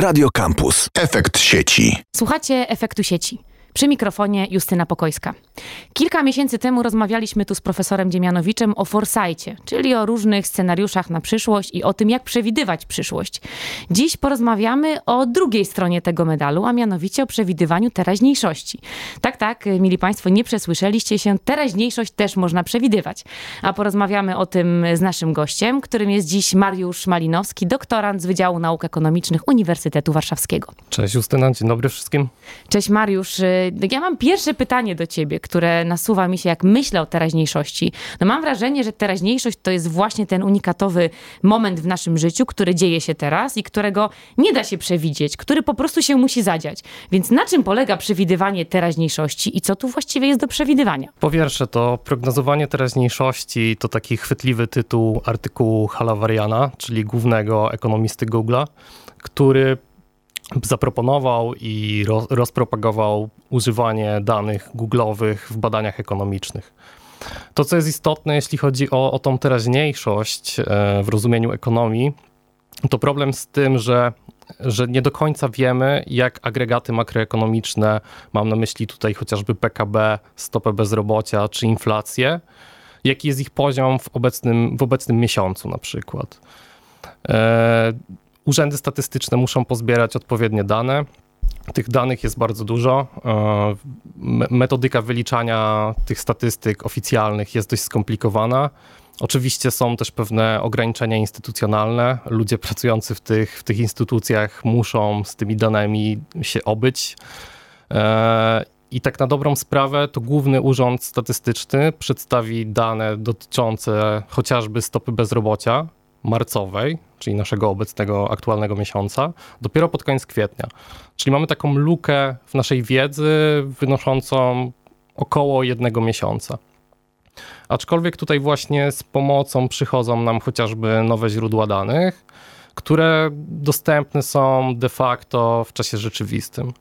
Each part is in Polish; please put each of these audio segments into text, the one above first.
Radio Campus. Efekt sieci. Słuchacie efektu sieci. Przy mikrofonie Justyna Pokojska. Kilka miesięcy temu rozmawialiśmy tu z profesorem Dziemianowiczem o foresightie, czyli o różnych scenariuszach na przyszłość i o tym, jak przewidywać przyszłość. Dziś porozmawiamy o drugiej stronie tego medalu, a mianowicie o przewidywaniu teraźniejszości. Tak, tak, mili Państwo, nie przesłyszeliście się, teraźniejszość też można przewidywać. A porozmawiamy o tym z naszym gościem, którym jest dziś Mariusz Malinowski, doktorant z Wydziału Nauk Ekonomicznych Uniwersytetu Warszawskiego. Cześć Justyna, dzień dobry wszystkim. Cześć Mariusz. Ja mam pierwsze pytanie do ciebie, które nasuwa mi się, jak myślę o teraźniejszości. No mam wrażenie, że teraźniejszość to jest właśnie ten unikatowy moment w naszym życiu, który dzieje się teraz i którego nie da się przewidzieć, który po prostu się musi zadziać. Więc na czym polega przewidywanie teraźniejszości i co tu właściwie jest do przewidywania? Po pierwsze, to prognozowanie teraźniejszości to taki chwytliwy tytuł artykułu Halavariana, czyli głównego ekonomisty Google'a, który zaproponował i ro, rozpropagował używanie danych Google'owych w badaniach ekonomicznych. To, co jest istotne, jeśli chodzi o, o tą teraźniejszość e, w rozumieniu ekonomii, to problem z tym, że, że nie do końca wiemy, jak agregaty makroekonomiczne, mam na myśli tutaj chociażby PKB, stopę bezrobocia czy inflację, jaki jest ich poziom w obecnym, w obecnym miesiącu na przykład. Urzędy statystyczne muszą pozbierać odpowiednie dane. Tych danych jest bardzo dużo. E, metodyka wyliczania tych statystyk oficjalnych jest dość skomplikowana. Oczywiście są też pewne ograniczenia instytucjonalne. Ludzie pracujący w tych, w tych instytucjach muszą z tymi danymi się obyć. E, I tak na dobrą sprawę, to Główny Urząd Statystyczny przedstawi dane dotyczące chociażby stopy bezrobocia, marcowej, czyli naszego obecnego, aktualnego miesiąca, dopiero pod koniec kwietnia. Czyli mamy taką lukę w naszej wiedzy wynoszącą około jednego miesiąca. Aczkolwiek tutaj właśnie z pomocą przychodzą nam chociażby nowe źródła danych, które dostępne są de facto w czasie rzeczywistym.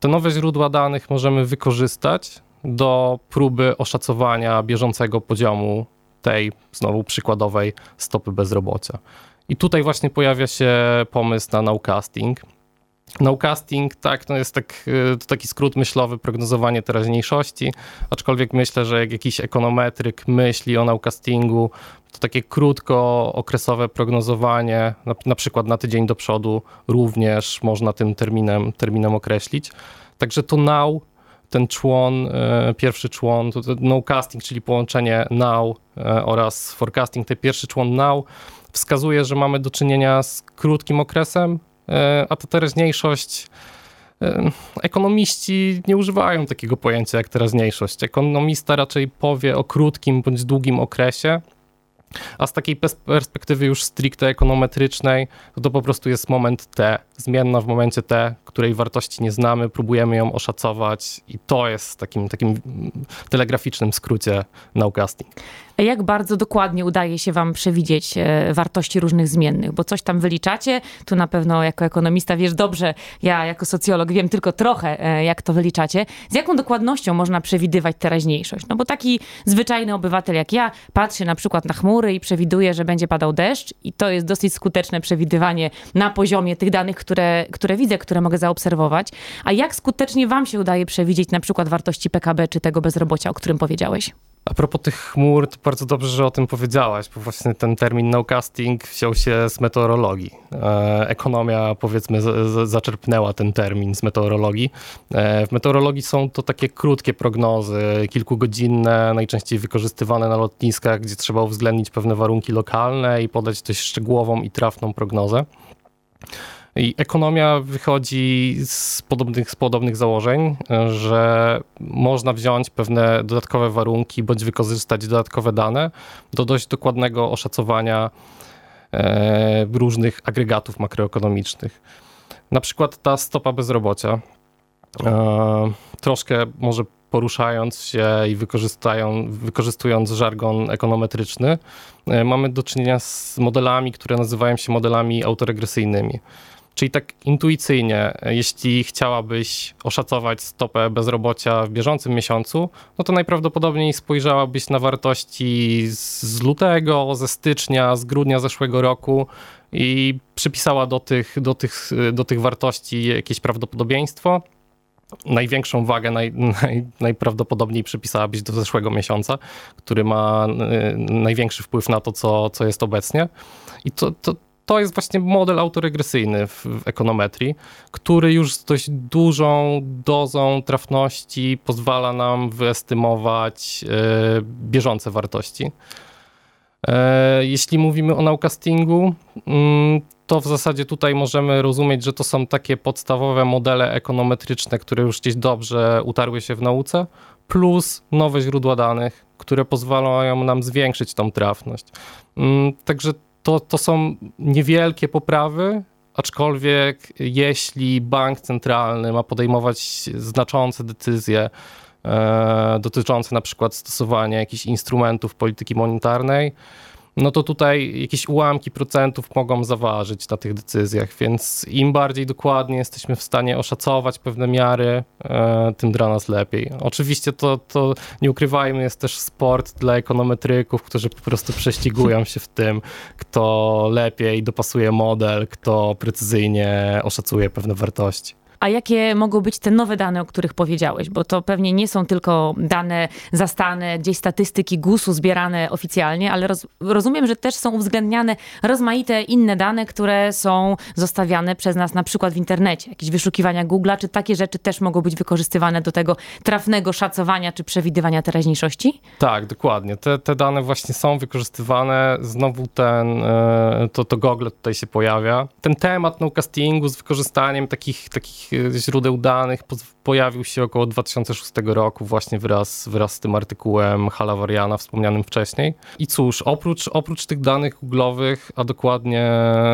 Te nowe źródła danych możemy wykorzystać do próby oszacowania bieżącego poziomu tej znowu przykładowej stopy bezrobocia. I tutaj właśnie pojawia się pomysł na nowcasting. Nowcasting, tak, to jest tak, y, to taki skrót myślowy, prognozowanie teraźniejszości, aczkolwiek myślę, że jak jakiś ekonometryk myśli o nowcastingu, to takie krótko okresowe prognozowanie, na, na przykład na tydzień do przodu, również można tym terminem, terminem określić. Także to now ten człon, e, pierwszy człon, to, to no casting, czyli połączenie now e, oraz forecasting, ten pierwszy człon now wskazuje, że mamy do czynienia z krótkim okresem, e, a ta teraźniejszość Ekonomiści nie używają takiego pojęcia jak teraźniejszość. Ekonomista raczej powie o krótkim bądź długim okresie, a z takiej perspektywy już stricte ekonometrycznej, to, to po prostu jest moment T, zmienna w momencie T, której wartości nie znamy, próbujemy ją oszacować i to jest takim, takim telegraficznym skrócie nowcasting. Jak bardzo dokładnie udaje się wam przewidzieć e, wartości różnych zmiennych? Bo coś tam wyliczacie, tu na pewno jako ekonomista wiesz dobrze, ja jako socjolog wiem tylko trochę, e, jak to wyliczacie. Z jaką dokładnością można przewidywać teraźniejszość? No bo taki zwyczajny obywatel jak ja patrzy na przykład na chmury i przewiduje, że będzie padał deszcz i to jest dosyć skuteczne przewidywanie na poziomie tych danych, które, które widzę, które mogę zaobserwować. A jak skutecznie wam się udaje przewidzieć na przykład wartości PKB czy tego bezrobocia, o którym powiedziałeś? A propos tych chmur, to bardzo dobrze, że o tym powiedziałaś, bo właśnie ten termin nowcasting wziął się z meteorologii. E, ekonomia, powiedzmy, zaczerpnęła ten termin z meteorologii. E, w meteorologii są to takie krótkie prognozy, kilkugodzinne, najczęściej wykorzystywane na lotniskach, gdzie trzeba uwzględnić pewne warunki lokalne i podać dość szczegółową i trafną prognozę. I ekonomia wychodzi z podobnych, z podobnych założeń, że można wziąć pewne dodatkowe warunki bądź wykorzystać dodatkowe dane do dość dokładnego oszacowania e, różnych agregatów makroekonomicznych. Na przykład ta stopa bezrobocia. E, troszkę może poruszając się i wykorzystując żargon ekonometryczny, e, mamy do czynienia z modelami, które nazywają się modelami autoregresyjnymi. Czyli tak intuicyjnie, jeśli chciałabyś oszacować stopę bezrobocia w bieżącym miesiącu, no to najprawdopodobniej spojrzałabyś na wartości z lutego, ze stycznia, z grudnia zeszłego roku i przypisała do tych, do tych, do tych wartości jakieś prawdopodobieństwo. Największą wagę naj, naj, najprawdopodobniej przypisałabyś do zeszłego miesiąca, który ma największy wpływ na to, co, co jest obecnie. I to, to, to jest właśnie model autoregresyjny w, w, ekonometrii, który już z dość dużą dozą trafności pozwala nam wyestymować y, bieżące wartości. E, jeśli mówimy o nowcastingu, mm, to w zasadzie tutaj możemy rozumieć, że to są takie podstawowe modele ekonometryczne, które już gdzieś dobrze utarły się w nauce, plus nowe źródła danych, które pozwalają nam zwiększyć tą trafność. Mm, także to, to są niewielkie poprawy, aczkolwiek jeśli bank centralny ma podejmować znaczące decyzje e, dotyczące na przykład stosowania jakichś instrumentów polityki monetarnej, no to tutaj jakieś ułamki procentów mogą zaważyć na tych decyzjach, więc im bardziej dokładnie jesteśmy w stanie oszacować pewne miary, e, tym dla nas lepiej. Oczywiście to, to nie ukrywajmy, jest też sport dla ekonometryków, którzy po prostu prześcigują się w tym, kto lepiej dopasuje model, kto precyzyjnie oszacuje pewne wartości. A jakie mogą być te nowe dane, o których powiedziałeś? Bo to pewnie nie są tylko dane zastane, gdzieś statystyki GUS-u zbierane oficjalnie, ale roz, rozumiem, że też są uwzględniane rozmaite inne dane, które są zostawiane przez nas na przykład w internecie. Jakieś wyszukiwania Google'a, czy takie rzeczy też mogą być wykorzystywane do tego trafnego szacowania czy przewidywania teraźniejszości? Tak, dokładnie. Te, te dane właśnie są wykorzystywane. Znowu ten, e, to, to Google tutaj się pojawia. Ten temat nowcastingu z wykorzystaniem takich, takich źródeł danych pojawił się około 2006 roku właśnie wraz, wraz z tym artykułem Halavariana wspomnianym wcześniej. I cóż, oprócz, oprócz tych danych google'owych, a dokładnie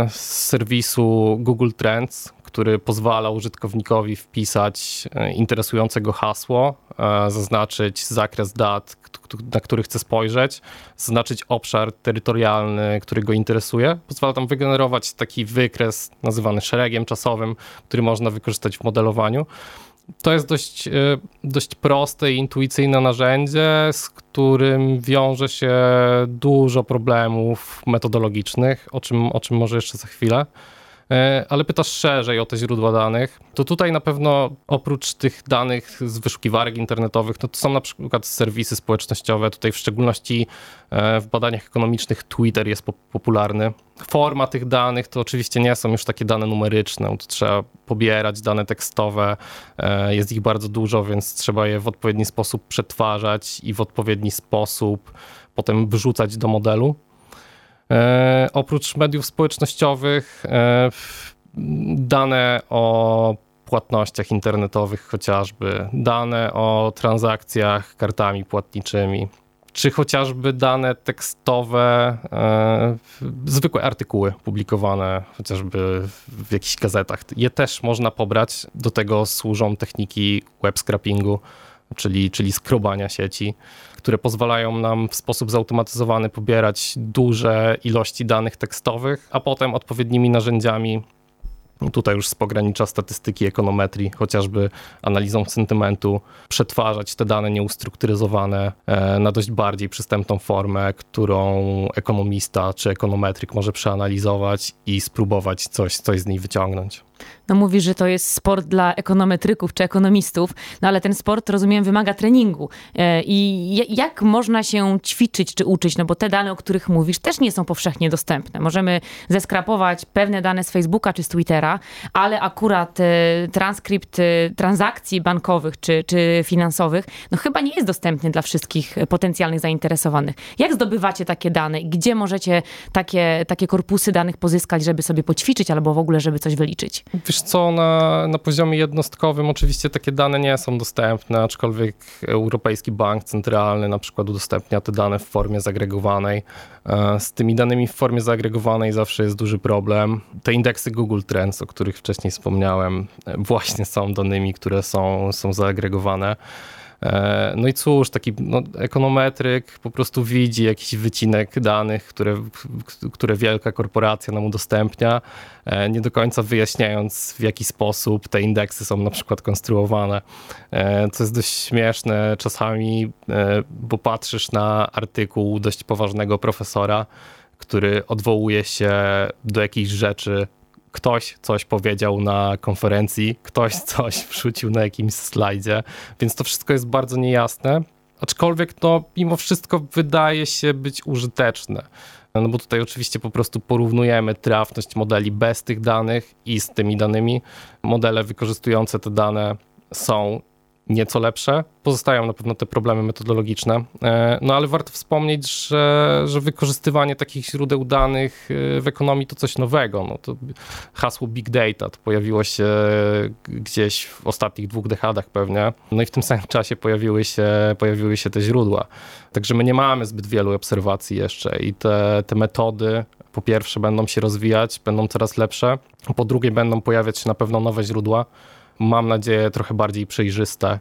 z serwisu Google Trends, który pozwala użytkownikowi wpisać e, interesującego hasło, e, zaznaczyć zakres dat, na który chce spojrzeć, zaznaczyć obszar terytorialny, który go interesuje. Pozwala tam wygenerować taki wykres nazywany szeregiem czasowym, który można wykorzystać w modelowaniu. To jest dość, e, dość proste i intuicyjne narzędzie, z którym wiąże się dużo problemów metodologicznych, o czym, o czym może jeszcze za chwilę. E, ale pytasz szerzej o te źródła danych, to tutaj na pewno oprócz tych danych z wyszukiwarek internetowych, no to są na przykład serwisy społecznościowe, tutaj w szczególności e, w badaniach ekonomicznych Twitter jest popularny. Forma tych danych to oczywiście nie są już takie dane numeryczne, to trzeba pobierać dane tekstowe, e, jest ich bardzo dużo, więc trzeba je w odpowiedni sposób przetwarzać i w odpowiedni sposób potem wrzucać do modelu. E, oprócz mediów społecznościowych, e, dane o płatnościach internetowych chociażby, dane o transakcjach kartami płatniczymi, czy chociażby dane tekstowe, e, zwykłe artykuły publikowane chociażby w jakichś gazetach. Je też można pobrać. Do tego służą techniki web scrapingu, czyli, czyli skrobania sieci które pozwalają nam w sposób zautomatyzowany pobierać duże ilości danych tekstowych, a potem odpowiednimi narzędziami. Tutaj już z pogranicza statystyki, ekonometrii, chociażby analizą sentymentu, przetwarzać te dane nieustrukturyzowane e, na dość bardziej przystępną formę, którą ekonomista czy ekonometryk może przeanalizować i spróbować coś, coś z niej wyciągnąć no mówi, że to jest sport dla ekonometryków czy ekonomistów, no ale ten sport, rozumiem, wymaga treningu. E, I jak można się ćwiczyć czy uczyć? No bo te dane, o których mówisz, też nie są powszechnie dostępne. Możemy zeskrapować pewne dane z Facebooka czy z Twittera, ale akurat e, transkrypt e, transakcji bankowych czy, czy finansowych, no chyba nie jest dostępny dla wszystkich potencjalnych zainteresowanych. Jak zdobywacie takie dane? Gdzie możecie takie, takie korpusy danych pozyskać, żeby sobie poćwiczyć albo w ogóle, żeby coś wyliczyć? Wiesz co, na, na poziomie jednostkowym oczywiście takie dane nie są dostępne, aczkolwiek Europejski Bank Centralny na przykład udostępnia te dane w formie zagregowanej. E, z tymi danymi w formie zagregowanej zawsze jest duży problem. Te indeksy Google Trends, o których wcześniej wspomniałem, e, właśnie są danymi, które są, są zaagregowane. E, no i cóż, taki no, ekonometryk po prostu widzi jakiś wycinek danych, które, które wielka korporacja nam udostępnia, e, nie do końca wyjaśniając w jaki sposób te indeksy są na przykład konstruowane. E, co jest dość śmieszne czasami, bo patrzysz na artykuł dość poważnego profesora, który odwołuje się do jakichś rzeczy ktoś coś powiedział na konferencji, ktoś coś wrzucił na jakimś slajdzie, więc to wszystko jest bardzo niejasne. Aczkolwiek to mimo wszystko wydaje się być użyteczne. No bo tutaj oczywiście po prostu porównujemy trafność modeli bez tych danych i z tymi danymi. Modele wykorzystujące te dane są nieco lepsze. Pozostają na pewno te problemy metodologiczne, e, no ale warto wspomnieć, że, że wykorzystywanie takich źródeł danych e, w ekonomii to coś nowego. No to hasło big data to pojawiło się gdzieś w ostatnich dwóch dekadach pewnie, no i w tym samym czasie pojawiły się, pojawiły się te źródła. Także my nie mamy zbyt wielu obserwacji jeszcze i te, te metody po pierwsze będą się rozwijać, będą coraz lepsze, po drugie będą pojawiać się na pewno nowe źródła, mam nadzieję, trochę bardziej przejrzyste,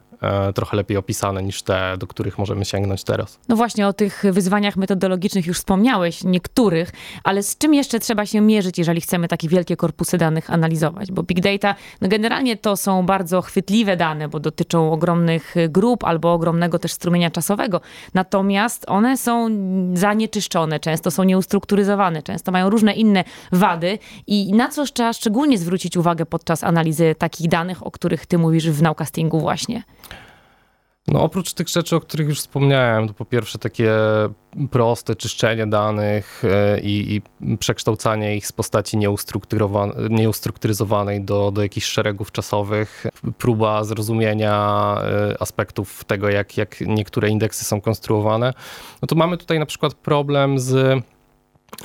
trochę lepiej opisane niż te, do których możemy sięgnąć teraz. No właśnie, o tych wyzwaniach metodologicznych już wspomniałeś, niektórych, ale z czym jeszcze trzeba się mierzyć, jeżeli chcemy takie wielkie korpusy danych analizować? Bo big data, no generalnie to są bardzo chwytliwe dane, bo dotyczą ogromnych grup albo ogromnego też strumienia czasowego. Natomiast one są zanieczyszczone, często są nieustrukturyzowane, często mają różne inne wady i na co trzeba szczególnie zwrócić uwagę podczas analizy takich danych, o których ty mówisz w nowcastingu właśnie? No oprócz tych rzeczy, o których już wspomniałem, to po pierwsze takie proste czyszczenie danych e, i, i przekształcanie ich z postaci nieustrukturyzowanej do, do jakichś szeregów czasowych, próba zrozumienia e, aspektów tego, jak, jak niektóre indeksy są konstruowane, no to mamy tutaj na przykład problem z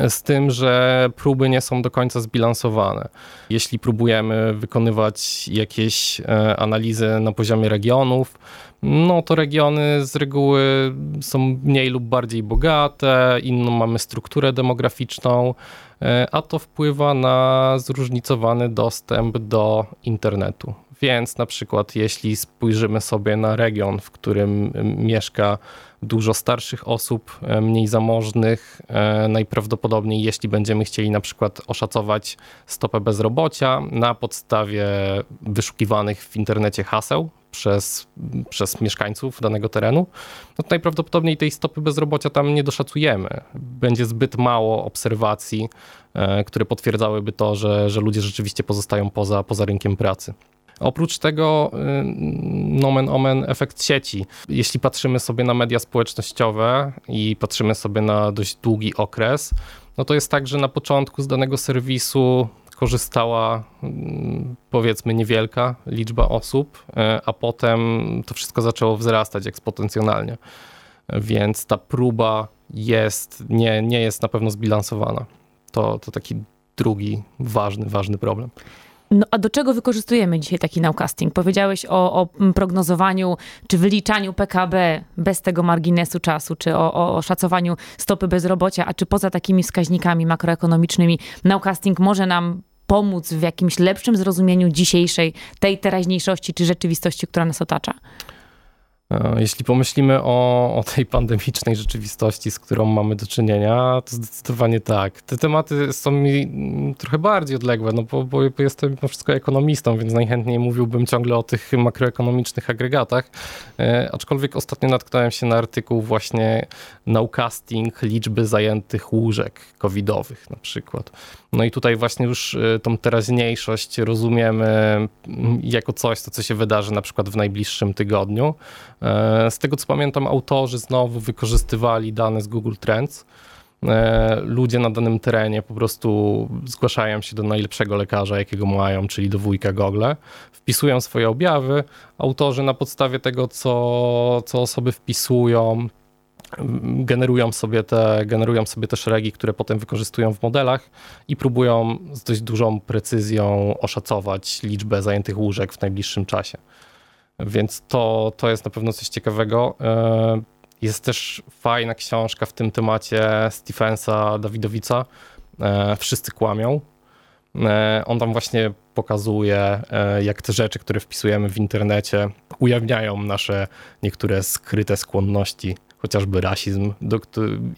z tym, że próby nie są do końca zbilansowane. Jeśli próbujemy wykonywać jakieś e, analizy na poziomie regionów, no to regiony z reguły są mniej lub bardziej bogate, inną mamy strukturę demograficzną, e, a to wpływa na zróżnicowany dostęp do internetu. Więc na przykład jeśli spojrzymy sobie na region, w którym mieszka dużo starszych osób, e, mniej zamożnych. E, najprawdopodobniej, jeśli będziemy chcieli na przykład oszacować stopę bezrobocia na podstawie wyszukiwanych w internecie haseł przez, przez mieszkańców danego terenu, no to najprawdopodobniej tej stopy bezrobocia tam nie doszacujemy. Będzie zbyt mało obserwacji, e, które potwierdzałyby to, że, że ludzie rzeczywiście pozostają poza, poza rynkiem pracy. Oprócz tego, y, nomen omen, efekt sieci. Jeśli patrzymy sobie na media społecznościowe i patrzymy sobie na dość długi okres, no to jest tak, że na początku z danego serwisu korzystała mm, powiedzmy niewielka liczba osób, y, a potem to wszystko zaczęło wzrastać eksponencjonalnie. Więc ta próba jest, nie, nie jest na pewno zbilansowana. To, to taki drugi ważny, ważny problem. No a do czego wykorzystujemy dzisiaj taki nowcasting? Powiedziałeś o, o prognozowaniu czy wyliczaniu PKB bez tego marginesu czasu, czy o, o szacowaniu stopy bezrobocia, a czy poza takimi wskaźnikami makroekonomicznymi nowcasting może nam pomóc w jakimś lepszym zrozumieniu dzisiejszej, tej teraźniejszości czy rzeczywistości, która nas otacza? E, jeśli pomyślimy o, o, tej pandemicznej rzeczywistości, z którą mamy do czynienia, to zdecydowanie tak. Te tematy są mi mm, trochę bardziej odległe, no bo, bo jestem mimo wszystko ekonomistą, więc najchętniej mówiłbym ciągle o tych makroekonomicznych agregatach. E, aczkolwiek ostatnio natknąłem się na artykuł właśnie nowcasting liczby zajętych łóżek covidowych na przykład. No i tutaj właśnie już e, tą teraźniejszość rozumiemy mm, jako coś, to co się wydarzy na przykład w najbliższym tygodniu. E, z tego co pamiętam, autorzy znowu wykorzystywali dane z Google Trends. E, ludzie na danym terenie po prostu zgłaszają się do najlepszego lekarza, jakiego mają, czyli do wujka Google, wpisują swoje objawy. Autorzy na podstawie tego, co, co osoby wpisują, generują sobie, te, generują sobie te szeregi, które potem wykorzystują w modelach i próbują z dość dużą precyzją oszacować liczbę zajętych łóżek w najbliższym czasie. Więc to, to jest na pewno coś ciekawego. E, jest też fajna książka w tym temacie Stephensa Dawidowica. E, Wszyscy kłamią. On tam właśnie pokazuje, jak te rzeczy, które wpisujemy w internecie, ujawniają nasze niektóre skryte skłonności chociażby rasizm do,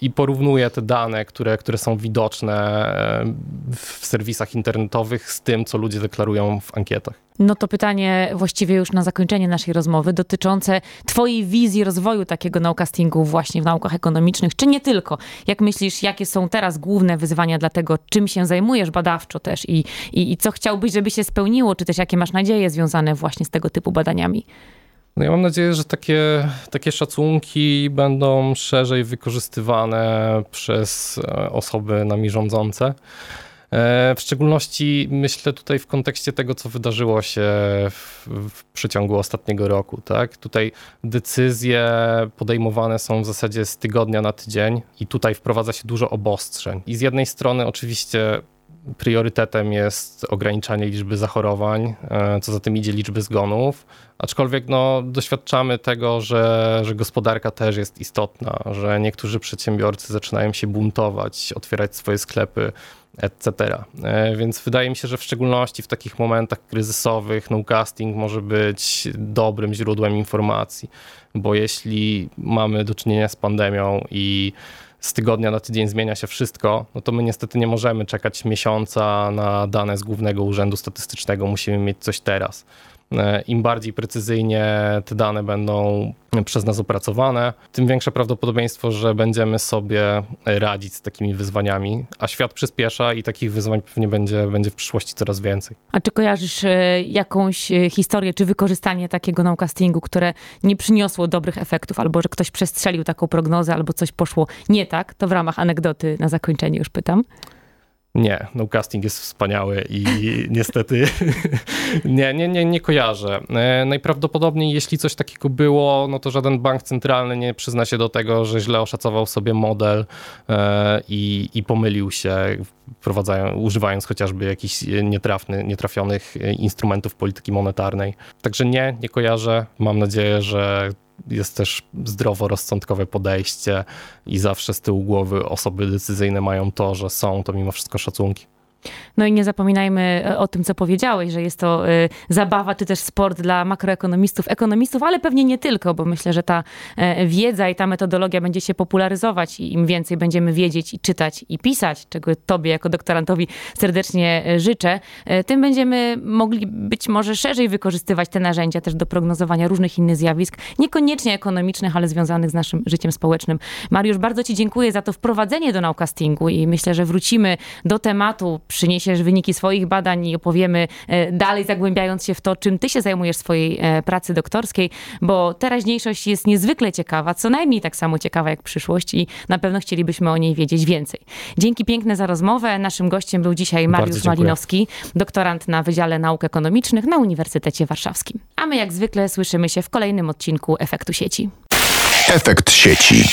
i porównuje te dane, które, które są widoczne w serwisach internetowych z tym, co ludzie deklarują w ankietach. No to pytanie właściwie już na zakończenie naszej rozmowy dotyczące twojej wizji rozwoju takiego naukastingu właśnie w naukach ekonomicznych, czy nie tylko. Jak myślisz, jakie są teraz główne wyzwania dla tego, czym się zajmujesz badawczo też i, i, i co chciałbyś, żeby się spełniło, czy też jakie masz nadzieje związane właśnie z tego typu badaniami? No ja mam nadzieję, że takie, takie szacunki będą szerzej wykorzystywane przez e, osoby nami rządzące. E, w szczególności myślę tutaj w kontekście tego, co wydarzyło się w, w przeciągu ostatniego roku. Tak? Tutaj decyzje podejmowane są w zasadzie z tygodnia na tydzień i tutaj wprowadza się dużo obostrzeń. I z jednej strony oczywiście priorytetem jest ograniczanie liczby zachorowań, e, co za tym idzie liczby zgonów, aczkolwiek no, doświadczamy tego, że, że gospodarka też jest istotna, że niektórzy przedsiębiorcy zaczynają się buntować, otwierać swoje sklepy, etc. E, więc wydaje mi się, że w szczególności w takich momentach kryzysowych nowcasting może być dobrym źródłem informacji, bo jeśli mamy do czynienia z pandemią i z tygodnia na tydzień zmienia się wszystko, no to my niestety nie możemy czekać miesiąca na dane z Głównego Urzędu Statystycznego, musimy mieć coś teraz. E, Im bardziej precyzyjnie te dane będą przez nas opracowane, tym większe prawdopodobieństwo, że będziemy sobie radzić z takimi wyzwaniami, a świat przyspiesza i takich wyzwań pewnie będzie, będzie w przyszłości coraz więcej. A czy kojarzysz e, jakąś e, historię, czy wykorzystanie takiego nowcastingu, które nie przyniosło dobrych efektów, albo że ktoś przestrzelił taką prognozę, albo coś poszło nie tak? To w ramach anegdoty na zakończenie już pytam. Nie, no casting jest wspaniały i niestety nie, nie, nie, nie kojarzę. E, najprawdopodobniej, jeśli coś takiego było, no to żaden bank centralny nie przyzna się do tego, że źle oszacował sobie model e, i, i pomylił się, używając chociażby jakichś nietrafny, nietrafionych instrumentów polityki monetarnej. Także nie, nie kojarzę. Mam nadzieję, że jest też zdroworozsądkowe podejście i zawsze z tyłu głowy osoby decyzyjne mają to, że są to mimo wszystko szacunki. No i nie zapominajmy e, o tym, co powiedziałeś, że jest to y, zabawa czy też sport dla makroekonomistów, ekonomistów, ale pewnie nie tylko, bo myślę, że ta y, wiedza i ta metodologia będzie się popularyzować i im więcej będziemy wiedzieć i czytać i pisać, czego tobie jako doktorantowi serdecznie życzę, tym będziemy mogli być może szerzej wykorzystywać te narzędzia też do prognozowania różnych innych zjawisk, niekoniecznie ekonomicznych, ale związanych z naszym życiem społecznym. Mariusz, bardzo ci dziękuję za to wprowadzenie do naukastingu i myślę, że wrócimy do tematu przyniesiesz wyniki swoich badań i opowiemy e, dalej, zagłębiając się w to, czym ty się zajmujesz w swojej e, pracy doktorskiej, bo teraźniejszość jest niezwykle ciekawa, co najmniej tak samo ciekawa jak przyszłość i na pewno chcielibyśmy o niej wiedzieć więcej. Dzięki piękne za rozmowę. Naszym gościem był dzisiaj Mariusz Malinowski, doktorant na Wydziale Nauk Ekonomicznych na Uniwersytecie Warszawskim. A my jak zwykle słyszymy się w kolejnym odcinku Efektu Sieci. Efekt sieci.